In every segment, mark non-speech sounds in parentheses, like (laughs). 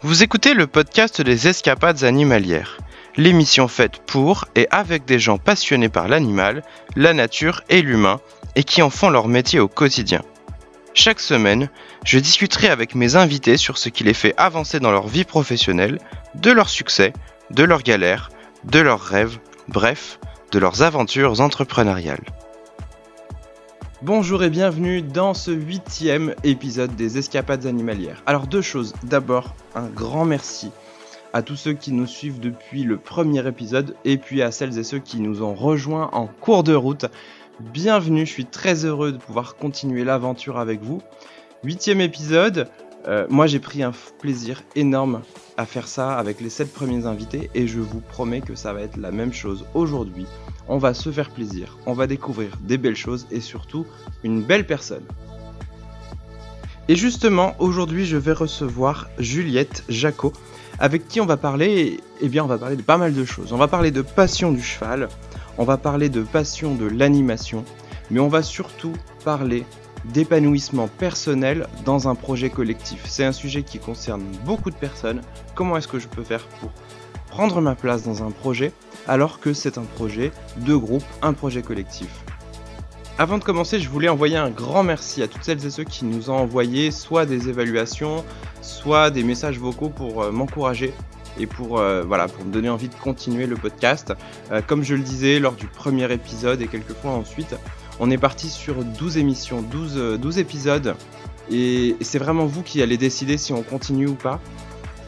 Vous écoutez le podcast des escapades animalières, l'émission faite pour et avec des gens passionnés par l'animal, la nature et l'humain, et qui en font leur métier au quotidien. Chaque semaine, je discuterai avec mes invités sur ce qui les fait avancer dans leur vie professionnelle, de leurs succès, de leurs galères, de leurs rêves, bref, de leurs aventures entrepreneuriales. Bonjour et bienvenue dans ce huitième épisode des Escapades animalières. Alors deux choses. D'abord, un grand merci à tous ceux qui nous suivent depuis le premier épisode et puis à celles et ceux qui nous ont rejoints en cours de route. Bienvenue, je suis très heureux de pouvoir continuer l'aventure avec vous. Huitième épisode, euh, moi j'ai pris un plaisir énorme à faire ça avec les sept premiers invités et je vous promets que ça va être la même chose aujourd'hui on va se faire plaisir, on va découvrir des belles choses et surtout une belle personne. Et justement, aujourd'hui, je vais recevoir Juliette Jacot, avec qui on va parler, eh bien, on va parler de pas mal de choses. On va parler de passion du cheval, on va parler de passion de l'animation, mais on va surtout parler d'épanouissement personnel dans un projet collectif. C'est un sujet qui concerne beaucoup de personnes. Comment est-ce que je peux faire pour prendre ma place dans un projet alors que c'est un projet de groupe, un projet collectif? Avant de commencer, je voulais envoyer un grand merci à toutes celles et ceux qui nous ont envoyé soit des évaluations, soit des messages vocaux pour euh, m'encourager et pour, euh, pour me donner envie de continuer le podcast. Euh, comme je le disais lors du premier épisode et quelques fois ensuite, on est parti sur 12 émissions, 12, 12 épisodes. Et c'est vraiment vous qui allez décider si on continue ou pas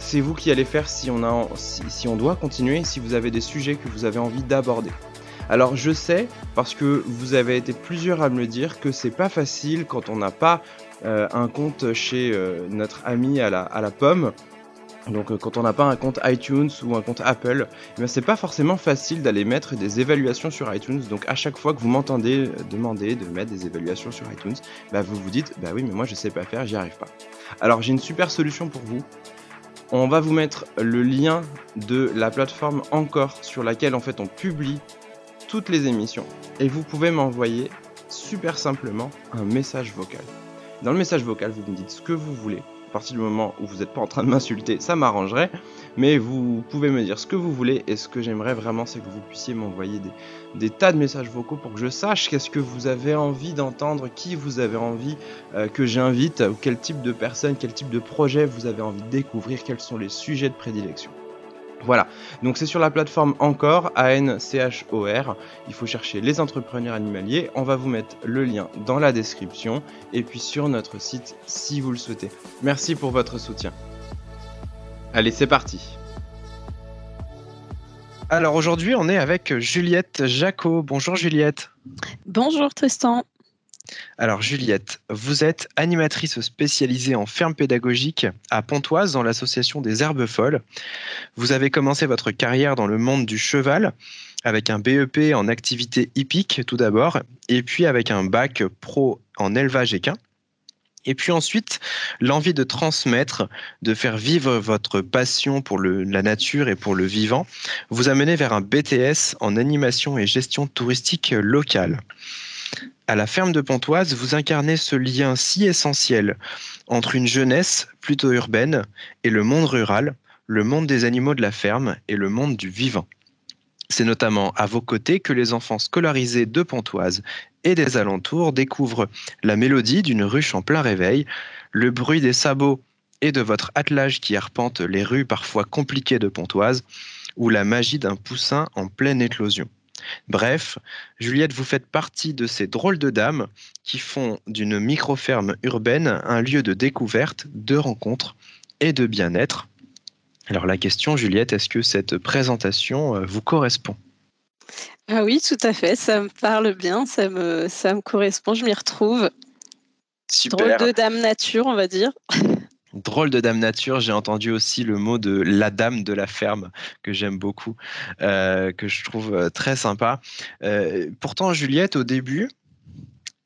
c'est vous qui allez faire si on, doit continuer, si vous avez des sujets que vous avez envie d'aborder. Alors je sais, parce que vous avez été plusieurs à me le dire, que c'est pas facile quand on n'a pas euh, un compte chez euh, notre ami à la pomme. Donc euh, quand on n'a pas un compte iTunes ou un compte Apple, eh c'est pas forcément facile d'aller mettre des évaluations sur iTunes. Donc à chaque fois que vous m'entendez demander de mettre des évaluations sur iTunes, bah, vous vous dites bah oui mais moi je sais pas faire, j'y arrive pas. Alors j'ai une super solution pour vous. On va vous mettre le lien de la plateforme Encore sur laquelle en fait on publie toutes les émissions et vous pouvez m'envoyer super simplement un message vocal. Dans le message vocal, vous me dites ce que vous voulez à partir du moment où vous n'êtes pas en train de m'insulter, ça m'arrangerait. Mais vous pouvez me dire ce que vous voulez. Et ce que j'aimerais vraiment, c'est que vous puissiez m'envoyer des, tas de messages vocaux pour que je sache qu'est-ce que vous avez envie d'entendre, qui vous avez envie euh, que j'invite, ou quel type de personne, quel type de projet vous avez envie de découvrir, quels sont les sujets de prédilection. Voilà, donc c'est sur la plateforme Encore, A-N-C-H-O-R. Il faut chercher les entrepreneurs animaliers. On va vous mettre le lien dans la description et puis sur notre site si vous le souhaitez. Merci pour votre soutien. Allez, c'est parti. Alors aujourd'hui, on est avec Juliette Jacot. Bonjour Juliette. Bonjour Tristan. Alors Juliette, vous êtes animatrice spécialisée en ferme pédagogique à Pontoise dans l'association des Herbes Folles. Vous avez commencé votre carrière dans le monde du cheval avec un BEP en activité hippique tout d'abord et puis avec un bac pro en élevage équin. Et puis ensuite, l'envie de transmettre, de faire vivre votre passion pour la nature et pour le vivant, vous a mené vers un BTS en animation et gestion touristique locale à la ferme de Pontoise, vous incarnez ce lien si essentiel entre une jeunesse plutôt urbaine et le monde rural, le monde des animaux de la ferme et le monde du vivant. C'est notamment à vos côtés que les enfants scolarisés de Pontoise et des alentours découvrent la mélodie d'une ruche en plein réveil, le bruit des sabots et de votre attelage qui arpente les rues parfois compliquées de Pontoise, ou la magie d'un poussin en pleine éclosion. Bref, Juliette, vous faites partie de ces drôles de dames qui font d'une micro-ferme urbaine un lieu de découverte, de rencontre et de bien-être. Alors la question, Juliette, est-ce que cette présentation euh, vous correspond? Ah oui, tout à fait, ça me parle bien, ça me, ça me correspond, je m'y retrouve. Super. Drôle de dame nature, on va dire. (laughs) Drôle de dame nature, j'ai entendu aussi le mot de la dame de la ferme que j'aime beaucoup, euh, que je trouve euh, très sympa. Euh, pourtant, Juliette, au début,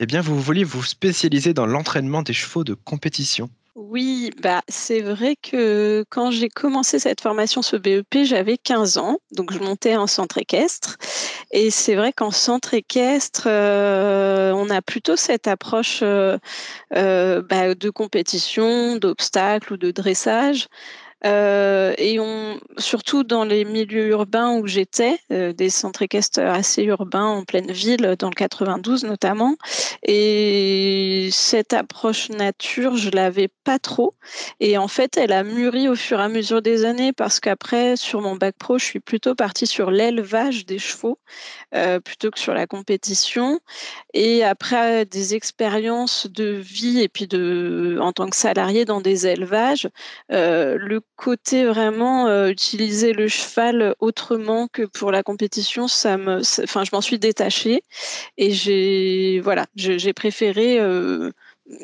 eh bien, vous vouliez vous spécialiser dans l'entraînement des chevaux de compétition. Oui, bah, c'est vrai que quand j'ai commencé cette formation, ce BEP, j'avais 15 ans, donc je montais en centre équestre. Et c'est vrai qu'en centre équestre, euh, on a plutôt cette approche euh, euh, bah, de compétition, d'obstacles ou de dressage. Et on, surtout dans les milieux urbains où j'étais, des centres équestres assez urbains en pleine ville, dans le 92 notamment. Et cette approche nature, je l'avais pas trop. Et en fait, elle a mûri au fur et à mesure des années parce qu'après, sur mon bac pro, je suis plutôt partie sur l'élevage des chevaux plutôt que sur la compétition. Et après des expériences de vie et puis de, en tant que salarié dans des élevages, le côté vraiment utiliser le cheval autrement que pour la compétition, ça me, enfin, je m'en suis détachée et j'ai, voilà, j'ai préféré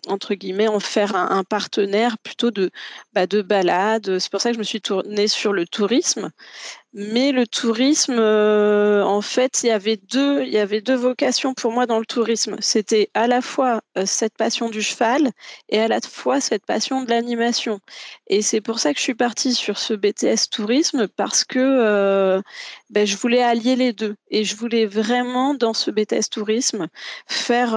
entre guillemets, en faire un, partenaire plutôt de, bah, de balade. C'est pour ça que je me suis tournée sur le tourisme. Mais le tourisme, euh, en fait, il y avait deux, il y avait deux vocations pour moi dans le tourisme. C'était à la fois euh, cette passion du cheval et à la fois cette passion de l'animation. Et c'est pour ça que je suis partie sur ce BTS tourisme parce que euh, ben, je voulais allier les deux et je voulais vraiment dans ce BTS tourisme faire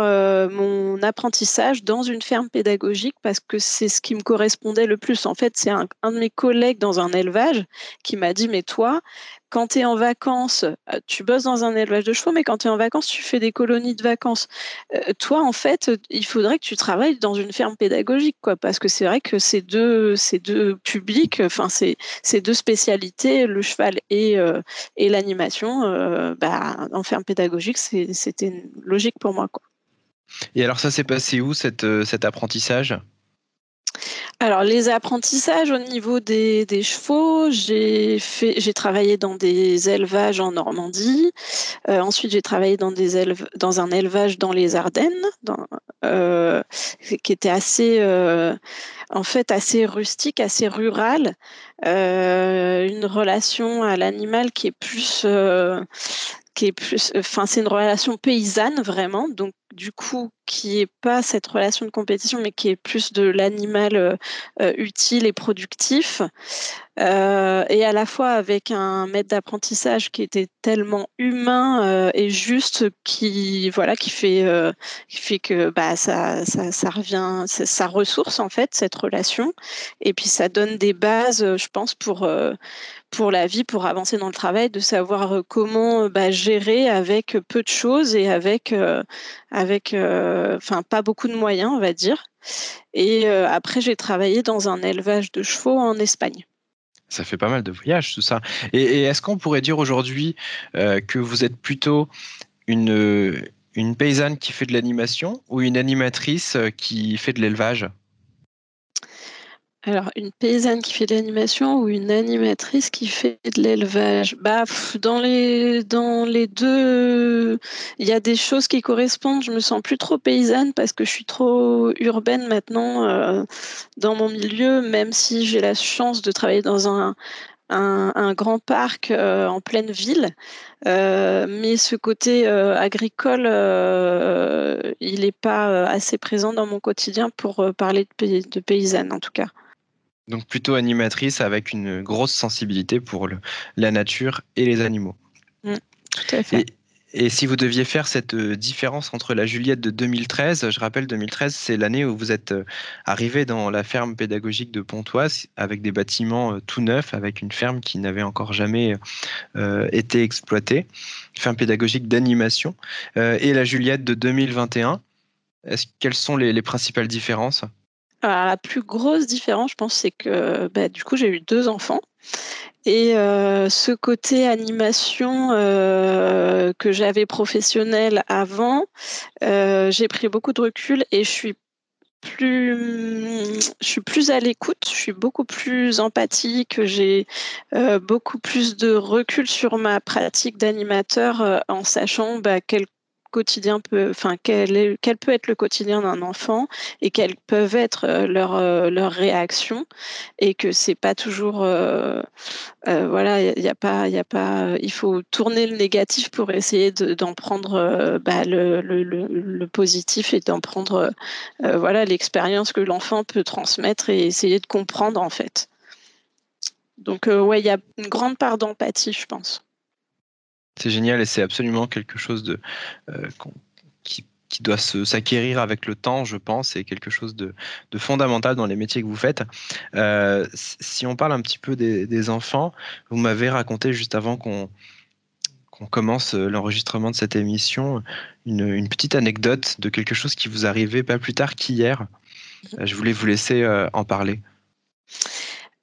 mon apprentissage dans une ferme pédagogique parce que c'est ce qui me correspondait le plus. En fait, c'est un, un de mes collègues dans un élevage qui m'a dit mais toi quand tu es en vacances, euh, tu bosses dans un élevage de chevaux, mais quand tu es en vacances, tu fais des colonies de vacances. Euh, toi, en fait, il faudrait que tu travailles dans une ferme pédagogique, quoi, parce que c'est vrai que ces deux, ces deux publics, enfin, ces, ces deux spécialités, le cheval et, euh, et l'animation, bah, en ferme pédagogique, c'était logique pour moi. Et alors, ça s'est passé où, cet apprentissage? Alors les apprentissages au niveau des, chevaux, j'ai travaillé dans des élevages en Normandie. Euh, ensuite, j'ai travaillé dans un élevage dans les Ardennes, euh, qui était assez, euh, en fait, assez rustique, assez rural. une relation à l'animal qui est plus qui est plus, enfin, c'est une relation paysanne vraiment. Donc, du coup, qui est pas cette relation de compétition, mais qui est plus de l'animal euh, euh, utile et productif, euh, et à la fois avec un maître d'apprentissage qui était tellement humain et juste, qui voilà, qui fait, qui fait que bah ça, ça, ça revient, ça, ressource en fait cette relation, et puis ça donne des bases, je pense, pour pour la vie, pour avancer dans le travail, de savoir comment bah, gérer avec peu de choses et avec avec euh, enfin pas beaucoup de moyens, on va dire. Et euh, après, j'ai travaillé dans un élevage de chevaux en Espagne. Ça fait pas mal de voyages, tout ça. Et, est-ce qu'on pourrait dire aujourd'hui euh, que vous êtes plutôt une, une paysanne qui fait de l'animation ou une animatrice qui fait de l'élevage? Alors, une paysanne qui fait de l'animation ou une animatrice qui fait de l'élevage? Bah, dans, les, dans les deux, il y a des choses qui correspondent. Je me sens plus trop paysanne parce que je suis trop urbaine maintenant euh, dans mon milieu, même si j'ai la chance de travailler dans un, un, grand parc euh, en pleine ville. Euh, mais ce côté agricole, il n'est pas assez présent dans mon quotidien pour parler de, de paysanne en tout cas. Donc plutôt animatrice avec une grosse sensibilité pour la nature et les animaux. Mmh, tout à fait. Et, si vous deviez faire cette euh, différence entre la Juliette de 2013, je rappelle 2013, c'est l'année où vous êtes euh, arrivé dans la ferme pédagogique de Pontoise avec des bâtiments euh, tout neufs, avec une ferme qui n'avait encore jamais été exploitée, ferme pédagogique d'animation, et la Juliette de 2021. Quelles sont les principales différences? La plus grosse différence, je pense, c'est que bah, du coup, j'ai eu deux enfants. Et euh, ce côté animation euh, que j'avais professionnel avant, euh, j'ai pris beaucoup de recul et je suis plus, je suis plus à l'écoute, je suis beaucoup plus empathique, j'ai beaucoup plus de recul sur ma pratique d'animateur en sachant bah, quel quotidien peut, quel, peut être le quotidien d'un enfant et quelles peuvent être euh, leurs euh, leurs réactions et que c'est pas toujours, euh, voilà, il a pas, il a pas, il faut tourner le négatif pour essayer d'en prendre bah, le, positif et d'en prendre, voilà, l'expérience que l'enfant peut transmettre et essayer de comprendre en fait. Donc ouais, il y a une grande part d'empathie, je pense. C'est génial et c'est absolument quelque chose euh, qui, qui doit s'acquérir avec le temps, je pense, et quelque chose de, fondamental dans les métiers que vous faites. si on parle un petit peu des, enfants, vous m'avez raconté juste avant qu'on commence l'enregistrement de cette émission une, petite anecdote de quelque chose qui vous arrivait pas plus tard qu'hier. Je voulais vous laisser en parler.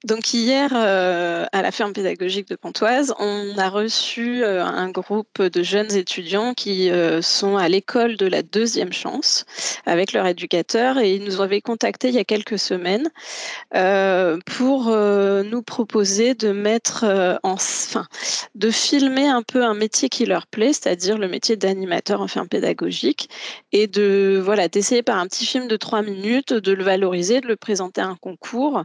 Donc hier, euh, à la ferme pédagogique de Pontoise, on a reçu euh, un groupe de jeunes étudiants qui euh, sont à l'école de la deuxième chance avec leur éducateur et ils nous avaient contactés il y a quelques semaines pour nous proposer de mettre de filmer un peu un métier qui leur plaît, c'est-à-dire le métier d'animateur en ferme pédagogique et de voilà d'essayer par un petit film de trois minutes de le valoriser, de le présenter à un concours.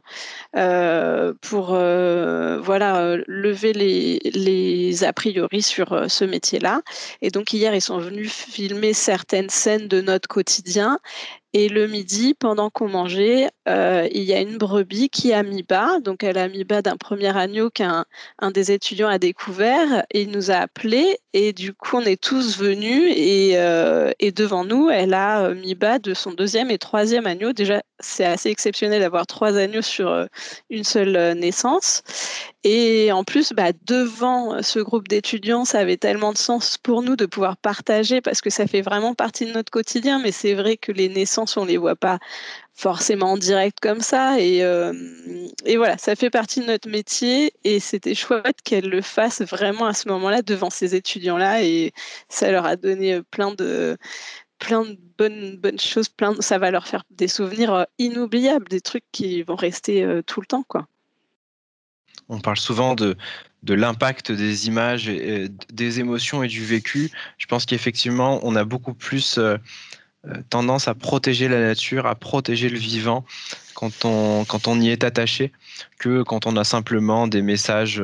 Pour euh, voilà euh, lever les, a priori sur ce métier-là. Et donc hier, ils sont venus filmer certaines scènes de notre quotidien et le midi, pendant qu'on mangeait, euh, il y a une brebis qui a mis bas. Donc, elle a mis bas d'un premier agneau qu'un un des étudiants a découvert. Il nous a appelés. Et du coup, on est tous venus. Et, euh, et devant nous, elle a euh, mis bas de son deuxième et troisième agneau. Déjà, c'est assez exceptionnel d'avoir trois agneaux sur une seule naissance. Et en plus, bah, devant ce groupe d'étudiants, ça avait tellement de sens pour nous de pouvoir partager parce que ça fait vraiment partie de notre quotidien. Mais c'est vrai que les naissances, on les voit pas forcément en direct comme ça. Et, euh, et voilà, ça fait partie de notre métier. Et c'était chouette qu'elle le fasse vraiment à ce moment-là devant ces étudiants-là. Et ça leur a donné plein de plein de bonnes, bonnes choses, ça va leur faire des souvenirs euh, inoubliables, des trucs qui vont rester euh, tout le temps, quoi. On parle souvent de, de l'impact des images, des émotions et du vécu. Je pense qu'effectivement, on a beaucoup plus euh, tendance à protéger la nature, à protéger le vivant quand on, quand on y est attaché, que quand on a simplement des messages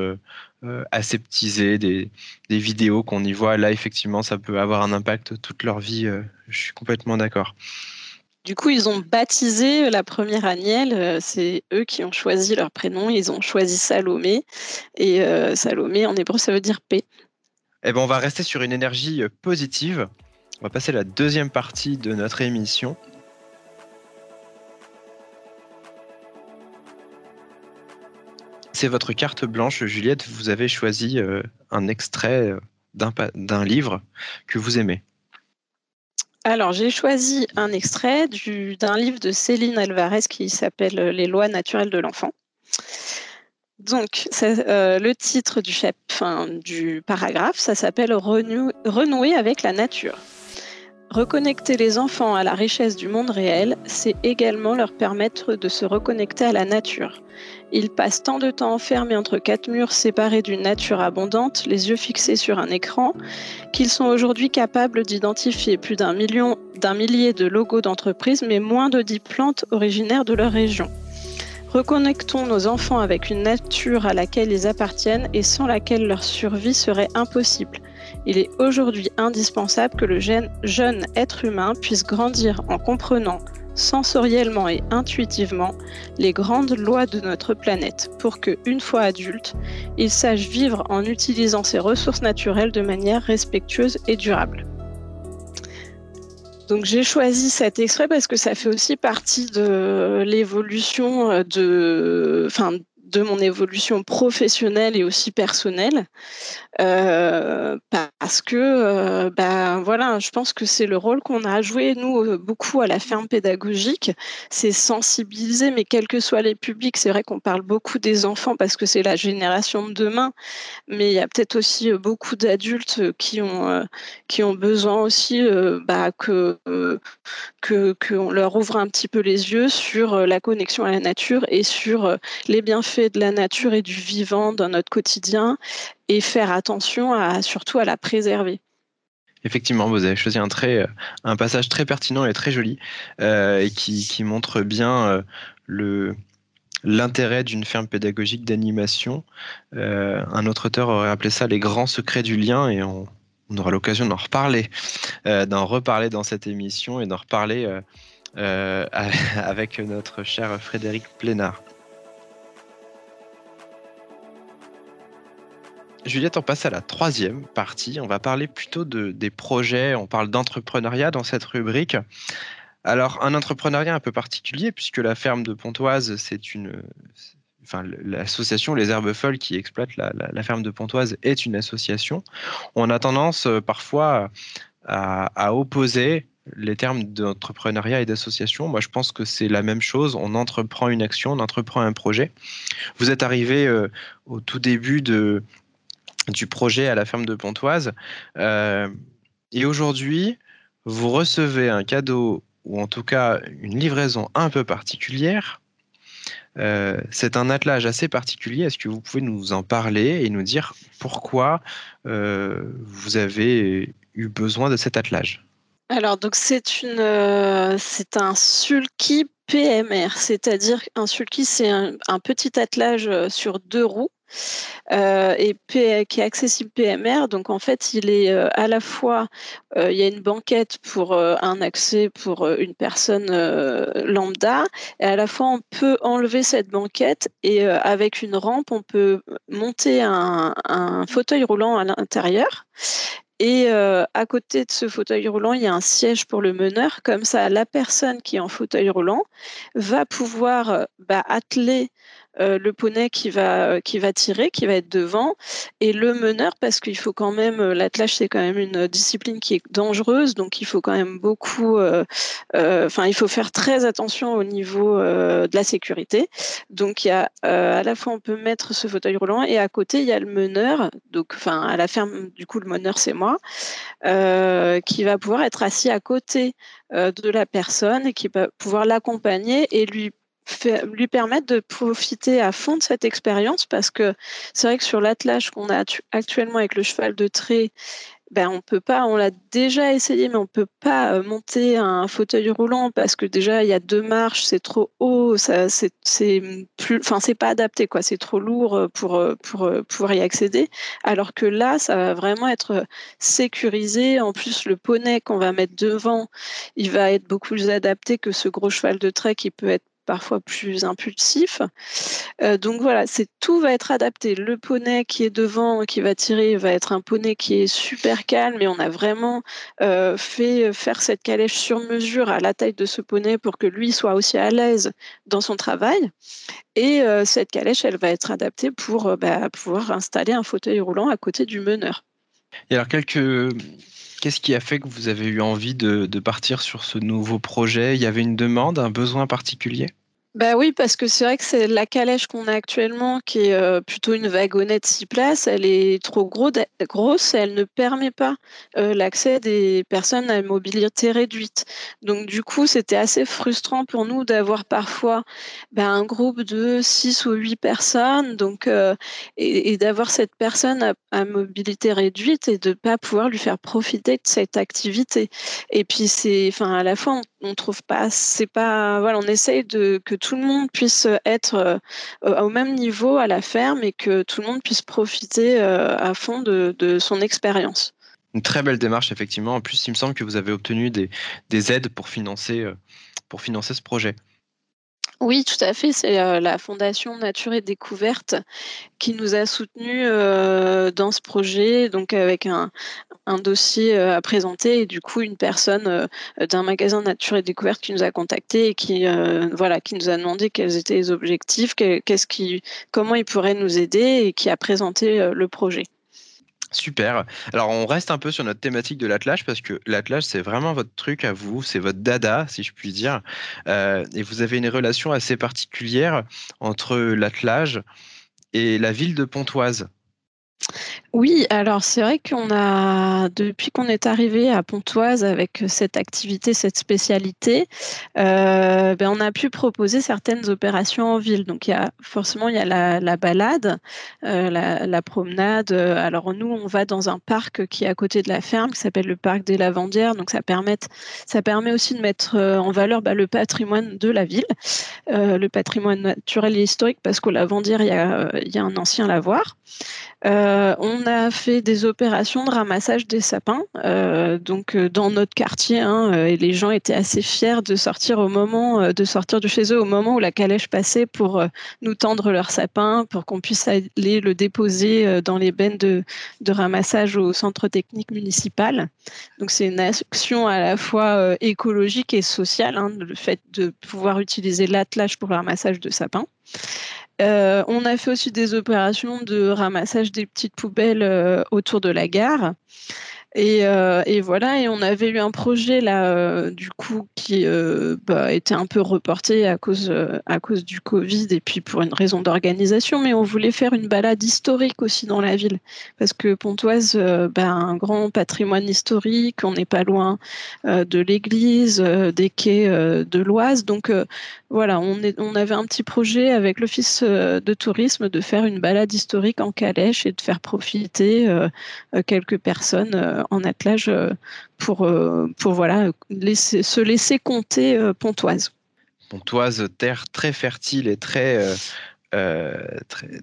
aseptisés, des, des vidéos qu'on y voit. Là, effectivement, ça peut avoir un impact toute leur vie. je suis complètement d'accord. Du coup, ils ont baptisé la première Agnelle. Euh, c'est eux qui ont choisi leur prénom. Ils ont choisi Salomé. Et euh, Salomé, en hébreu, ça veut dire paix. Eh ben, on va rester sur une énergie euh, positive. On va passer à la deuxième partie de notre émission. C'est votre carte blanche, Juliette. Vous avez choisi un extrait d'un livre que vous aimez. Alors, j'ai choisi un extrait d'un livre de Céline Alvarez qui s'appelle Les lois naturelles de l'enfant. Donc, euh, le titre du, du paragraphe, ça s'appelle Renouer avec la nature. Reconnecter les enfants à la richesse du monde réel, c'est également leur permettre de se reconnecter à la nature. Ils passent tant de temps enfermés entre quatre murs séparés d'une nature abondante, les yeux fixés sur un écran, qu'ils sont aujourd'hui capables d'identifier plus d'un million, d'un millier de logos d'entreprises, mais moins de dix plantes originaires de leur région. Reconnectons nos enfants avec une nature à laquelle ils appartiennent et sans laquelle leur survie serait impossible. Il est aujourd'hui indispensable que le jeune être humain puisse grandir en comprenant sensoriellement et intuitivement les grandes lois de notre planète pour que, une fois adulte, il sache vivre en utilisant ses ressources naturelles de manière respectueuse et durable. Donc j'ai choisi cet extrait parce que ça fait aussi partie de l'évolution de, enfin, de mon évolution professionnelle et aussi personnelle. Euh, parce que, euh, ben voilà, je pense que c'est le rôle qu'on a joué nous euh, beaucoup à la ferme pédagogique, c'est sensibiliser, mais quels que soient les publics, c'est vrai qu'on parle beaucoup des enfants parce que c'est la génération de demain, mais il y a peut-être aussi beaucoup d'adultes qui ont qui ont besoin aussi bah, que que qu'on leur ouvre un petit peu les yeux sur la connexion à la nature et sur les bienfaits de la nature et du vivant dans notre quotidien et faire attention à, surtout à la préserver. Effectivement, vous avez choisi un, très, euh, un passage très pertinent et très joli euh, et qui, montre bien euh, l'intérêt d'une ferme pédagogique d'animation. un autre auteur aurait appelé ça les grands secrets du lien et on, on aura l'occasion d'en reparler, d'en reparler dans cette émission et d'en reparler (laughs) avec notre cher Frédéric Plénard. Juliette, on passe à la troisième partie. On va parler plutôt de, des projets. On parle d'entrepreneuriat dans cette rubrique. Alors, un entrepreneuriat un peu particulier, puisque la ferme de Pontoise, c'est une. Enfin, l'association Les Herbes Folles qui exploite la, ferme de Pontoise est une association. On a tendance euh, parfois à, à opposer les termes d'entrepreneuriat et d'association. Moi, je pense que c'est la même chose. On entreprend une action, on entreprend un projet. Vous êtes arrivé euh, au tout début de, du projet à la ferme de Pontoise. Euh, et aujourd'hui, vous recevez un cadeau ou en tout cas une livraison un peu particulière. Euh, c'est un attelage assez particulier. Est-ce que vous pouvez nous en parler et nous dire pourquoi vous avez eu besoin de cet attelage? Alors, donc c'est une, euh, c'est un sulky PMR, c'est-à-dire un sulky, c'est un, petit attelage euh, sur deux roues. Euh, et qui est accessible PMR. Donc en fait, il est à la fois, il y a une banquette pour un accès pour une personne lambda, et à la fois on peut enlever cette banquette et avec une rampe, on peut monter un fauteuil roulant à l'intérieur. Et euh, à côté de ce fauteuil roulant, il y a un siège pour le meneur. Comme ça, la personne qui est en fauteuil roulant va pouvoir euh, bah, atteler euh, le poney qui va, euh, qui va tirer, qui va être devant, et le meneur, parce qu'il faut quand même, euh, l'attelage, c'est quand même une discipline qui est dangereuse, donc il faut quand même beaucoup, enfin, il faut faire très attention au niveau de la sécurité. Donc, il y a, à la fois, on peut mettre ce fauteuil roulant, et à côté, il y a le meneur, donc, enfin, à la ferme, du coup, le meneur, c'est moi, qui va pouvoir être assis à côté de la personne et qui va pouvoir l'accompagner et lui lui permettre de profiter à fond de cette expérience parce que c'est vrai que sur l'attelage qu'on a actuellement avec le cheval de trait, ben on peut pas, on l'a déjà essayé, mais on peut pas euh, monter un fauteuil roulant parce que déjà il y a deux marches, c'est trop haut, c'est plus, enfin c'est pas adapté quoi, c'est trop lourd euh, pour euh, pour pour y accéder. Alors que là, ça va vraiment être sécurisé. En plus, le poney qu'on va mettre devant, il va être beaucoup plus adapté que ce gros cheval de trait qui peut être parfois plus impulsif. Euh, donc voilà, c'est tout va être adapté. Le poney qui est devant, qui va tirer, va être un poney qui est super calme et on a vraiment euh, fait faire cette calèche sur mesure à la taille de ce poney pour que lui soit aussi à l'aise dans son travail. Et euh, cette calèche, elle va être adaptée pour bah, pouvoir installer un fauteuil roulant à côté du meneur. Et alors quelques Qu'est-ce qui a fait que vous avez eu envie de, partir sur ce nouveau projet? Il y avait une demande, un besoin particulier? Bah oui, parce que c'est vrai que c'est la calèche qu'on a actuellement, qui est euh, plutôt une wagonnette six places, elle est trop gros, grosse et elle ne permet pas euh, l'accès des personnes à mobilité réduite. Donc du coup, c'était assez frustrant pour nous d'avoir parfois bah, un groupe de six ou huit personnes, donc euh, et, d'avoir cette personne à, mobilité réduite et de pas pouvoir lui faire profiter de cette activité. Et puis c'est, enfin à la fois on trouve pas, c'est pas, voilà, on essaye de que tout le monde puisse être euh, au même niveau à la ferme et que tout le monde puisse profiter euh, à fond de, son expérience. Une très belle démarche, effectivement. En plus, il me semble que vous avez obtenu des, aides pour financer, euh, pour financer ce projet. Oui, tout à fait. C'est la Fondation Nature et Découverte qui nous a soutenus dans ce projet, donc avec un, un dossier euh, à présenter et du coup une personne euh, d'un magasin Nature et Découverte qui nous a contacté et qui euh, voilà qui nous a demandé quels étaient les objectifs, qu'est-ce qui, comment il pourrait nous aider et qui a présenté le projet. Super. Alors on reste un peu sur notre thématique de l'attelage parce que l'attelage c'est vraiment votre truc à vous, c'est votre dada si je puis dire. et vous avez une relation assez particulière entre l'attelage et la ville de Pontoise. Oui, alors c'est vrai qu'on a, depuis qu'on est arrivé à Pontoise avec cette activité, cette spécialité, euh, ben on a pu proposer certaines opérations en ville. Donc il y a forcément il y a la, balade, euh, la, promenade. Alors nous on va dans un parc qui est à côté de la ferme, qui s'appelle le parc des Lavandières. Donc ça permet, ça permet aussi de mettre euh, en valeur ben, le patrimoine de la ville, le patrimoine naturel et historique, parce qu'au Lavandière il y a un ancien lavoir. Euh, on a fait des opérations de ramassage des sapins, euh, donc euh, dans notre quartier, hein, et les gens étaient assez fiers de sortir au moment, de sortir de chez eux au moment où la calèche passait pour nous tendre leur sapin, pour qu'on puisse aller le déposer dans les bennes de, ramassage au centre technique municipal. Donc c'est une action à la fois écologique et sociale, hein, le fait de pouvoir utiliser l'attelage pour le ramassage de sapins. Euh, on a fait aussi des opérations de ramassage des petites poubelles euh, autour de la gare. Euh, et, voilà, et on avait eu un projet là, euh, du coup, qui euh, bah, était un peu reporté à cause, à cause du Covid et puis pour une raison d'organisation, mais on voulait faire une balade historique aussi dans la ville, parce que Pontoise, bah, un grand patrimoine historique, on n'est pas loin de l'église, des quais de l'Oise, donc voilà, on, est, on avait un petit projet avec l'Office de tourisme de faire une balade historique en calèche et de faire profiter quelques personnes en attelage euh, pour, euh, pour voilà, se laisser compter euh, Pontoise. Pontoise, terre très fertile et très, très,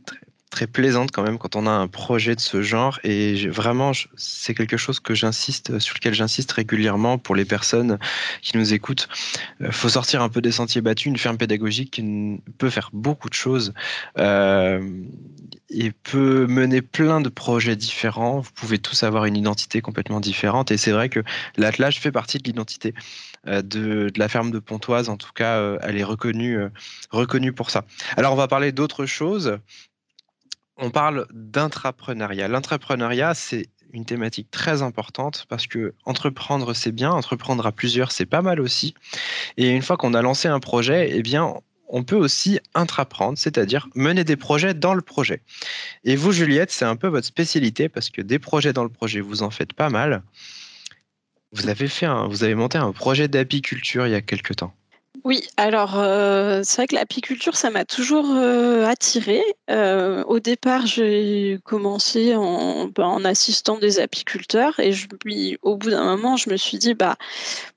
très plaisante quand même quand on a un projet de ce genre et vraiment c'est quelque chose que j'insiste sur lequel j'insiste régulièrement pour les personnes qui nous écoutent. Il euh, faut sortir un peu des sentiers battus. Une ferme pédagogique peut faire beaucoup de choses euh, et peut mener plein de projets différents. Vous pouvez tous avoir une identité complètement différente et c'est vrai que l'attelage fait partie de l'identité euh, de, de, la ferme de Pontoise. En tout cas, elle est reconnue, reconnue pour ça. Alors on va parler d'autres choses on parle d'intrapreneuriat. L'intrapreneuriat, c'est une thématique très importante parce que entreprendre c'est bien, entreprendre à plusieurs c'est pas mal aussi. Et une fois qu'on a lancé un projet, eh bien on peut aussi intraprendre, c'est-à-dire mener des projets dans le projet. Et vous, Juliette, c'est un peu votre spécialité parce que des projets dans le projet, vous en faites pas mal. Vous avez fait vous avez monté un projet d'apiculture il y a quelque temps. Oui, alors euh, c'est vrai que l'apiculture, ça m'a toujours euh, attirée. Euh, au départ, j'ai commencé en, bah, en, assistant des apiculteurs et je, au bout d'un moment, je me suis dit, bah,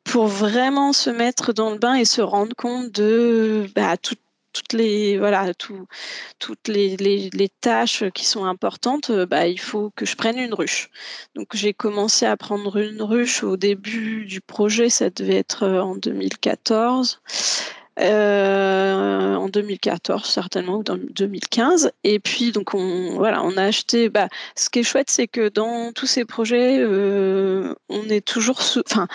pour vraiment se mettre dans le bain et se rendre compte de bah, toutes les voilà tout, toutes les, les, les, tâches qui sont importantes, euh, bah, il faut que je prenne une ruche. Donc j'ai commencé à prendre une ruche au début du projet, ça devait être euh, en 2014. Euh, en 2014 certainement ou dans 2015 et puis donc on voilà on a acheté bah, ce qui est chouette c'est que dans tous ces projets on est toujours enfin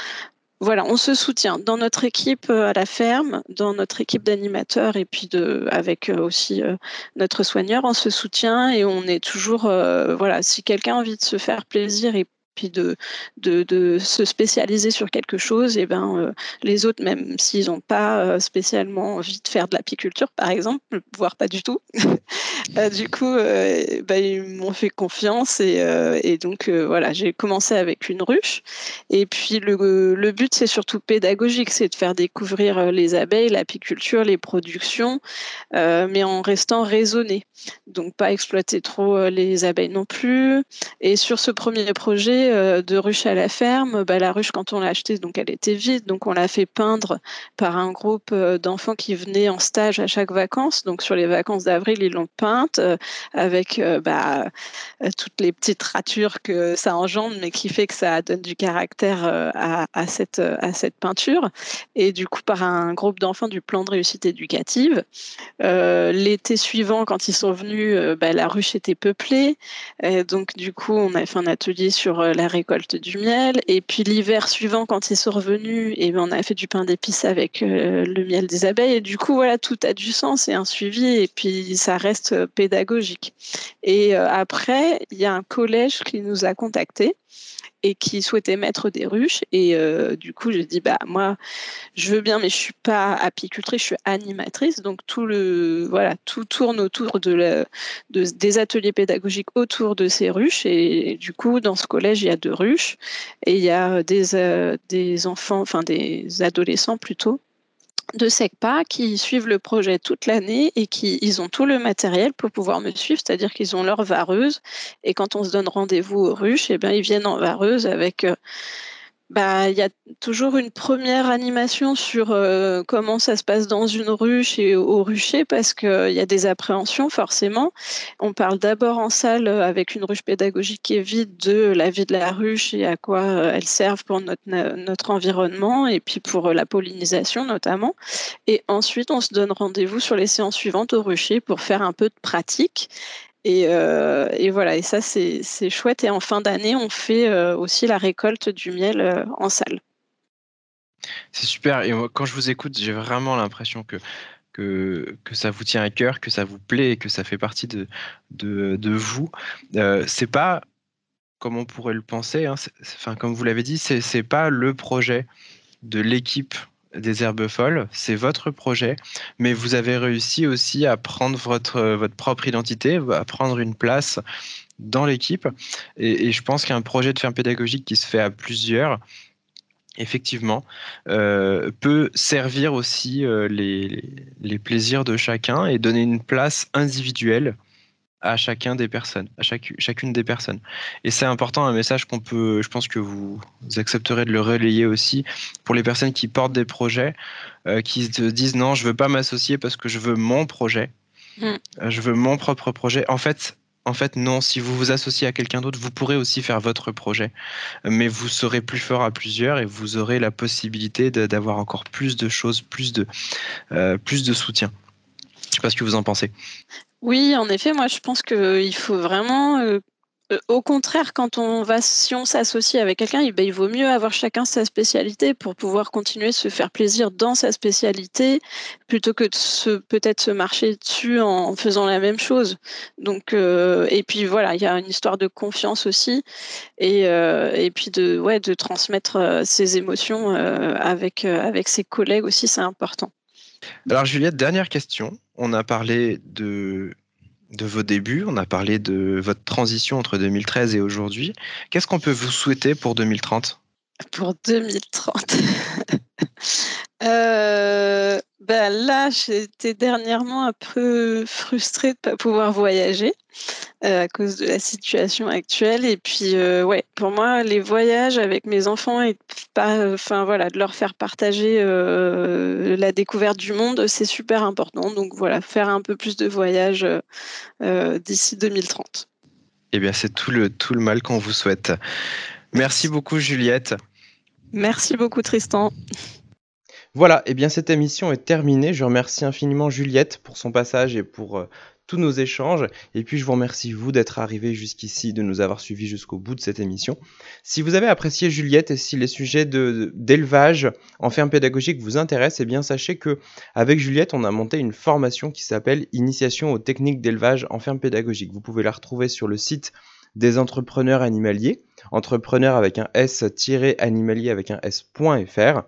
voilà, on se soutient dans notre équipe euh, à la ferme, dans notre équipe d'animateurs et puis de, avec euh, aussi euh, notre soigneur, on se soutient et on est toujours, voilà, si quelqu'un a envie de se faire plaisir et puis de, de, se spécialiser sur quelque chose, et ben euh, les autres, même s'ils n'ont pas euh, spécialement envie de faire de l'apiculture, par exemple, voire pas du tout, (laughs) euh, du coup, ben, ils m'ont fait confiance et, et donc voilà, j'ai commencé avec une ruche. Et puis le, le but, c'est surtout pédagogique, c'est de faire découvrir les abeilles, l'apiculture, les productions, mais en restant raisonné. Donc pas exploiter trop les abeilles non plus. Et sur ce premier projet, euh, de ruche à la ferme, bah, la ruche, quand on l'a achetée, donc elle était vide. Donc on l'a fait peindre par un groupe euh, d'enfants qui venaient en stage à chaque vacances. Donc sur les vacances d'avril, ils l'ont peinte euh, avec bah, toutes les petites ratures que ça engendre, mais qui fait que ça donne du caractère à, cette, à cette peinture. Et du coup, par un groupe d'enfants du plan de réussite éducative. L'été suivant, quand ils sont venus, bah, la ruche était peuplée. Donc du coup, on a fait un atelier sur la récolte du miel. Et puis l'hiver suivant, quand ils sont revenus, et eh ben, on a fait du pain d'épices avec euh, le miel des abeilles. Et du coup, voilà, tout a du sens et un suivi. Et puis ça reste euh, pédagogique. Et euh, après, il y a un collège qui nous a contactés et qui souhaitait mettre des ruches. Et euh, du coup, j'ai dit, bah, moi, je veux bien, mais je suis pas apicultrice, je suis animatrice. Donc, tout, le, voilà, tout tourne autour de, de des ateliers pédagogiques autour de ces ruches. Et, du coup, dans ce collège, il y a deux ruches et il y a des, euh, des enfants, enfin des adolescents plutôt, de SECPA qui suivent le projet toute l'année et qui ils ont tout le matériel pour pouvoir me suivre, c'est-à-dire qu'ils ont leur vareuse. Et quand on se donne rendez-vous aux ruches, eh bien ils viennent en vareuse avec euh, bah, il y a toujours une première animation sur euh, comment ça se passe dans une ruche et au rucher parce qu'il y a des appréhensions forcément. On parle d'abord en salle avec une ruche pédagogique qui est vide de la vie de la ruche et à quoi euh, elle servent pour notre, notre environnement et puis pour la pollinisation notamment. Et ensuite, on se donne rendez-vous sur les séances suivantes au rucher pour faire un peu de pratique. Euh, et, voilà, et ça c'est chouette. Et en fin d'année, on fait euh, aussi la récolte du miel euh, en salle. C'est super. Et quand je vous écoute, j'ai vraiment l'impression que, que, que, ça vous tient à cœur, que ça vous plaît et que ça fait partie de, de, de vous. c'est pas comme on pourrait le penser, hein, enfin, comme vous l'avez dit, c'est pas le projet de l'équipe des herbes folles, c'est votre projet, mais vous avez réussi aussi à prendre votre, votre propre identité, à prendre une place dans l'équipe. Et, je pense qu'un projet de ferme pédagogique qui se fait à plusieurs, effectivement, euh, peut servir aussi euh, les, les, plaisirs de chacun et donner une place individuelle à chacun des personnes, à chaque, chacune des personnes. Et c'est important, un message qu'on peut, je pense que vous, accepterez de le relayer aussi pour les personnes qui portent des projets, euh, qui se disent non, je veux pas m'associer parce que je veux mon projet, mm. euh, je veux mon propre projet. En fait, en fait, non, si vous vous associez à quelqu'un d'autre, vous pourrez aussi faire votre projet, mais vous serez plus fort à plusieurs et vous aurez la possibilité d'avoir encore plus de choses, plus de, euh, plus de soutien. Je sais pas ce que vous en pensez. Oui, en effet, moi je pense qu'il faut vraiment, euh, euh, au contraire, quand on va, si on s'associe avec quelqu'un, il, ben, il vaut mieux avoir chacun sa spécialité pour pouvoir continuer à se faire plaisir dans sa spécialité, plutôt que de peut-être se marcher dessus en, faisant la même chose. Donc, euh, et puis voilà, il y a une histoire de confiance aussi, et, puis de, de transmettre ses émotions avec ses collègues aussi, c'est important. Alors Juliette, dernière question. On a parlé de, vos débuts, on a parlé de votre transition entre 2013 et aujourd'hui. Qu'est-ce qu'on peut vous souhaiter pour 2030 Pour 2030 (laughs) euh, ben Là, j'étais dernièrement un peu frustrée de ne pas pouvoir voyager. Euh, à cause de la situation actuelle. Et puis, euh, ouais, pour moi, les voyages avec mes enfants et voilà, de leur faire partager la découverte du monde, c'est super important. Donc voilà, faire un peu plus de voyages d'ici 2030. Eh bien, c'est tout le, tout le mal qu'on vous souhaite. Merci beaucoup, Juliette. Merci beaucoup, Tristan. Voilà, et eh bien cette émission est terminée. Je remercie infiniment Juliette pour son passage et pour tous nos échanges. Et puis je vous remercie vous d'être arrivé jusqu'ici, de nous avoir suivis jusqu'au bout de cette émission. Si vous avez apprécié Juliette et si les sujets d'élevage en ferme pédagogique vous intéressent, eh bien sachez que avec Juliette, on a monté une formation qui s'appelle Initiation aux techniques d'élevage en ferme pédagogique. Vous pouvez la retrouver sur le site des entrepreneurs animaliers, entrepreneurs avec un s-animalier avec un s.fr.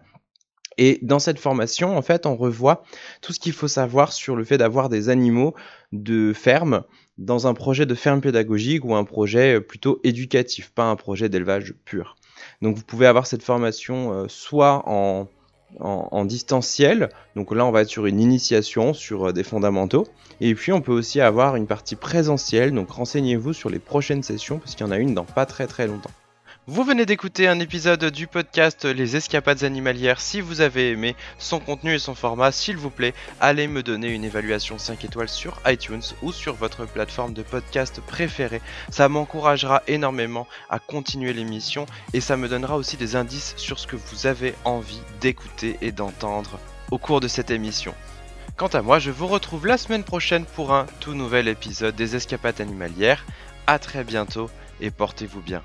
Et dans cette formation, en fait, on revoit tout ce qu'il faut savoir sur le fait d'avoir des animaux de ferme dans un projet de ferme pédagogique ou un projet plutôt éducatif, pas un projet d'élevage pur. Donc vous pouvez avoir cette formation euh, soit en, en, distanciel, donc là on va être sur une initiation, sur euh, des fondamentaux, et puis on peut aussi avoir une partie présentielle, donc renseignez-vous sur les prochaines sessions, parce qu'il y en a une dans pas très très longtemps. Vous venez d'écouter un épisode du podcast Les Escapades Animalières. Si vous avez aimé son contenu et son format, s'il vous plaît, allez me donner une évaluation 5 étoiles sur iTunes ou sur votre plateforme de podcast préférée. Ça m'encouragera énormément à continuer l'émission et ça me donnera aussi des indices sur ce que vous avez envie d'écouter et d'entendre au cours de cette émission. Quant à moi, je vous retrouve la semaine prochaine pour un tout nouvel épisode des Escapades Animalières. A très bientôt et portez-vous bien.